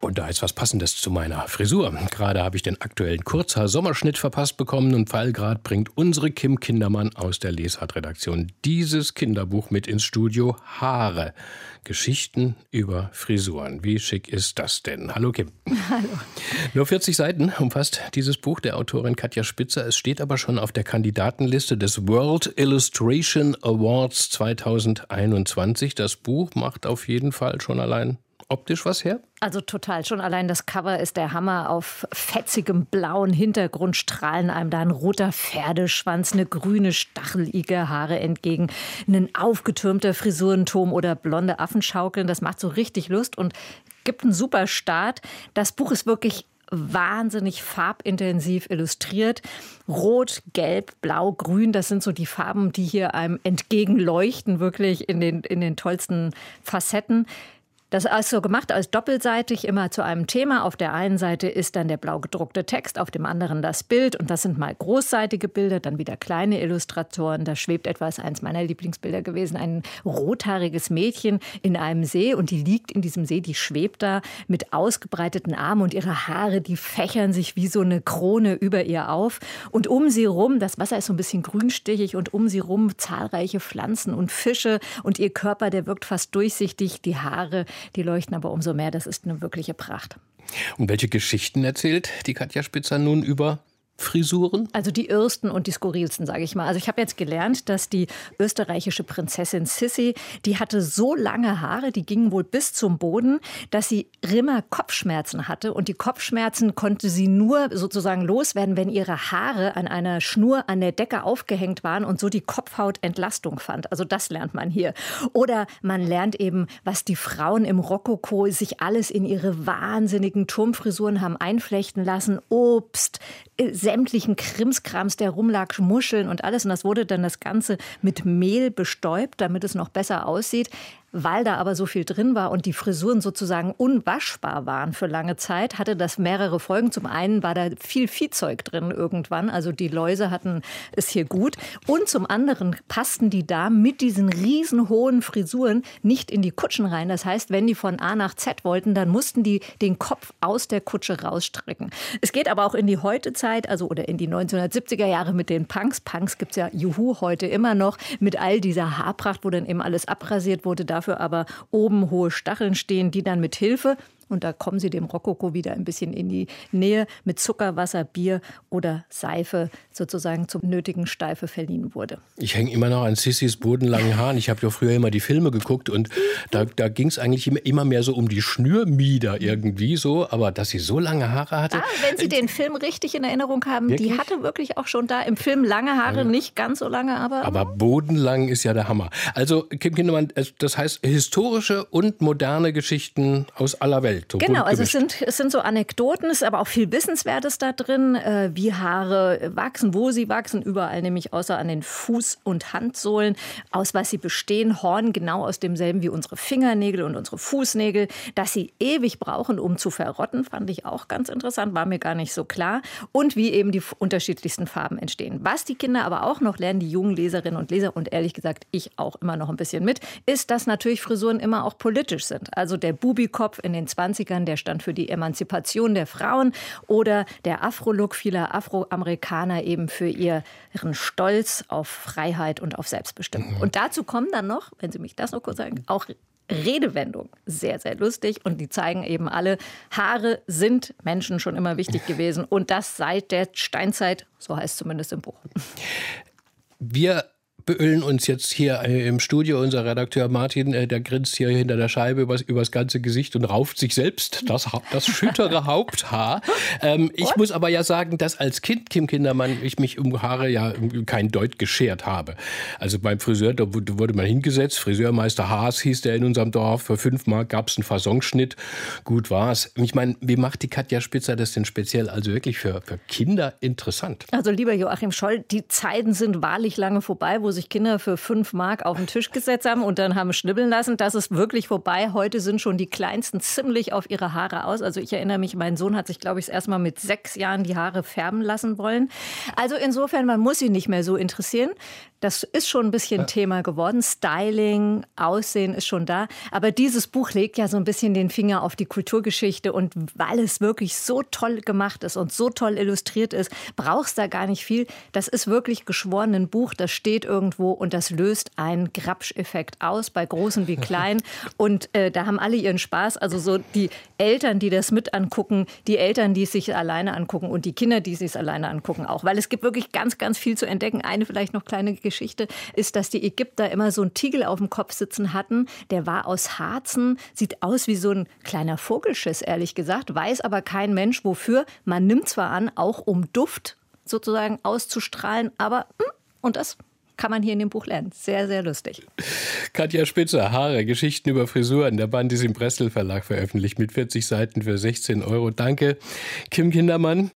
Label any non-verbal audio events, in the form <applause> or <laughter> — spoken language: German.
und da ist was Passendes zu meiner Frisur. Gerade habe ich den aktuellen Kurzhaar-Sommerschnitt verpasst bekommen und Fallgrad bringt unsere Kim Kindermann aus der Lesart-Redaktion dieses Kinderbuch mit ins Studio Haare. Geschichten über Frisuren. Wie schick ist das denn? Hallo Kim. Hallo. Nur 40 Seiten umfasst dieses Buch der Autorin Katja Spitzer. Es steht aber schon auf der Kandidatenliste des World Illustration Awards 2021. Das Buch macht auf jeden Fall schon allein optisch was her? Also total. Schon allein das Cover ist der Hammer. Auf fetzigem blauen Hintergrund strahlen einem da ein roter Pferdeschwanz, eine grüne stachelige Haare entgegen, ein aufgetürmter Frisurenturm oder blonde Affenschaukeln. Das macht so richtig Lust und gibt einen super Start. Das Buch ist wirklich wahnsinnig farbintensiv illustriert. Rot, Gelb, Blau, Grün, das sind so die Farben, die hier einem entgegenleuchten, wirklich in den, in den tollsten Facetten. Das ist so gemacht als doppelseitig, immer zu einem Thema. Auf der einen Seite ist dann der blau gedruckte Text, auf dem anderen das Bild. Und das sind mal großseitige Bilder, dann wieder kleine Illustratoren. Da schwebt etwas, eins meiner Lieblingsbilder gewesen, ein rothaariges Mädchen in einem See. Und die liegt in diesem See, die schwebt da mit ausgebreiteten Armen und ihre Haare, die fächern sich wie so eine Krone über ihr auf. Und um sie rum, das Wasser ist so ein bisschen grünstichig und um sie rum zahlreiche Pflanzen und Fische. Und ihr Körper, der wirkt fast durchsichtig. Die Haare, die leuchten aber umso mehr. Das ist eine wirkliche Pracht. Und welche Geschichten erzählt die Katja Spitzer nun über Frisuren? Also die irrsten und die skurrilsten, sage ich mal. Also ich habe jetzt gelernt, dass die österreichische Prinzessin Sissi, die hatte so lange Haare, die gingen wohl bis zum Boden, dass sie Rimmer Kopfschmerzen hatte. Und die Kopfschmerzen konnte sie nur sozusagen loswerden, wenn ihre Haare an einer Schnur an der Decke aufgehängt waren und so die Kopfhaut Entlastung fand. Also das lernt man hier. Oder man lernt eben, was die Frauen im Rokoko sich alles in ihre wahnsinnigen Turmfrisuren haben einflechten lassen. Obst, sämtlichen Krimskrams, der rumlag, Muscheln und alles. Und das wurde dann das Ganze mit Mehl bestäubt, damit es noch besser aussieht. Weil da aber so viel drin war und die Frisuren sozusagen unwaschbar waren für lange Zeit, hatte das mehrere Folgen. Zum einen war da viel Viehzeug drin irgendwann, also die Läuse hatten es hier gut. Und zum anderen passten die da mit diesen riesenhohen Frisuren nicht in die Kutschen rein. Das heißt, wenn die von A nach Z wollten, dann mussten die den Kopf aus der Kutsche rausstrecken. Es geht aber auch in die Heutezeit, also oder in die 1970er Jahre mit den Punks. Punks gibt es ja Juhu heute immer noch mit all dieser Haarpracht, wo dann eben alles abrasiert wurde. Dafür dafür aber oben hohe Stacheln stehen, die dann mit Hilfe und da kommen sie dem Rokoko wieder ein bisschen in die Nähe mit Zucker, Wasser, Bier oder Seife sozusagen zum nötigen Steife verliehen wurde. Ich hänge immer noch an Sissys bodenlangen <laughs> Haaren. Ich habe ja früher immer die Filme geguckt und da, da ging es eigentlich immer mehr so um die Schnürmieder irgendwie so. Aber dass sie so lange Haare hatte. Ah, wenn Sie den Film richtig in Erinnerung haben, wirklich? die hatte wirklich auch schon da im Film lange Haare, also, nicht ganz so lange, aber. Aber bodenlang ist ja der Hammer. Also, Kim Kindermann, das heißt historische und moderne Geschichten aus aller Welt. Welt. So genau, also es sind, es sind so Anekdoten, es ist aber auch viel Wissenswertes da drin, äh, wie Haare wachsen, wo sie wachsen, überall nämlich außer an den Fuß- und Handsohlen, aus was sie bestehen, Horn genau aus demselben wie unsere Fingernägel und unsere Fußnägel, dass sie ewig brauchen, um zu verrotten, fand ich auch ganz interessant, war mir gar nicht so klar. Und wie eben die unterschiedlichsten Farben entstehen. Was die Kinder aber auch noch lernen, die jungen Leserinnen und Leser und ehrlich gesagt ich auch immer noch ein bisschen mit, ist, dass natürlich Frisuren immer auch politisch sind. Also der Bubikopf in den 20 20ern, der stand für die Emanzipation der Frauen oder der Afro-Look vieler Afroamerikaner eben für ihren Stolz auf Freiheit und auf Selbstbestimmung. Mhm. Und dazu kommen dann noch, wenn Sie mich das noch kurz sagen, auch Redewendung. Sehr, sehr lustig. Und die zeigen eben alle, Haare sind Menschen schon immer wichtig gewesen. Und das seit der Steinzeit, so heißt es zumindest im Buch. Wir beölen uns jetzt hier äh, im Studio. Unser Redakteur Martin, äh, der grinst hier hinter der Scheibe übers, übers ganze Gesicht und rauft sich selbst das, das schüttere <laughs> Haupthaar. Ähm, ich muss aber ja sagen, dass als Kind, Kim Kindermann, ich mich um Haare ja kein Deut geschert habe. Also beim Friseur, da wurde man hingesetzt. Friseurmeister Haas hieß der in unserem Dorf. Für fünf Mark gab es einen Fasonschnitt. Gut war's. Ich meine, wie macht die Katja Spitzer das denn speziell also wirklich für, für Kinder interessant? Also lieber Joachim Scholl, die Zeiten sind wahrlich lange vorbei, wo sich Kinder für fünf Mark auf den Tisch gesetzt haben und dann haben schnibbeln lassen. Das ist wirklich vorbei. Heute sind schon die Kleinsten ziemlich auf ihre Haare aus. Also ich erinnere mich, mein Sohn hat sich, glaube ich, erst mal mit sechs Jahren die Haare färben lassen wollen. Also insofern, man muss sie nicht mehr so interessieren. Das ist schon ein bisschen ja. Thema geworden. Styling, Aussehen ist schon da. Aber dieses Buch legt ja so ein bisschen den Finger auf die Kulturgeschichte. Und weil es wirklich so toll gemacht ist und so toll illustriert ist, brauchst da gar nicht viel. Das ist wirklich geschworen ein Buch, das steht irgendwo und das löst einen Grabsch-Effekt aus, bei Großen wie Kleinen. <laughs> Und äh, da haben alle ihren Spaß. Also so die Eltern, die das mit angucken, die Eltern, die es sich alleine angucken und die Kinder, die es sich alleine angucken auch. Weil es gibt wirklich ganz, ganz viel zu entdecken. Eine vielleicht noch kleine Geschichte ist, dass die Ägypter immer so einen Tiegel auf dem Kopf sitzen hatten. Der war aus Harzen, sieht aus wie so ein kleiner Vogelschiss, ehrlich gesagt, weiß aber kein Mensch wofür. Man nimmt zwar an, auch um Duft sozusagen auszustrahlen, aber hm, und das kann man hier in dem Buch lernen. Sehr, sehr lustig. Katja Spitzer, Haare, Geschichten über Frisuren. Der Band ist im Bressel Verlag veröffentlicht mit 40 Seiten für 16 Euro. Danke. Kim Kindermann.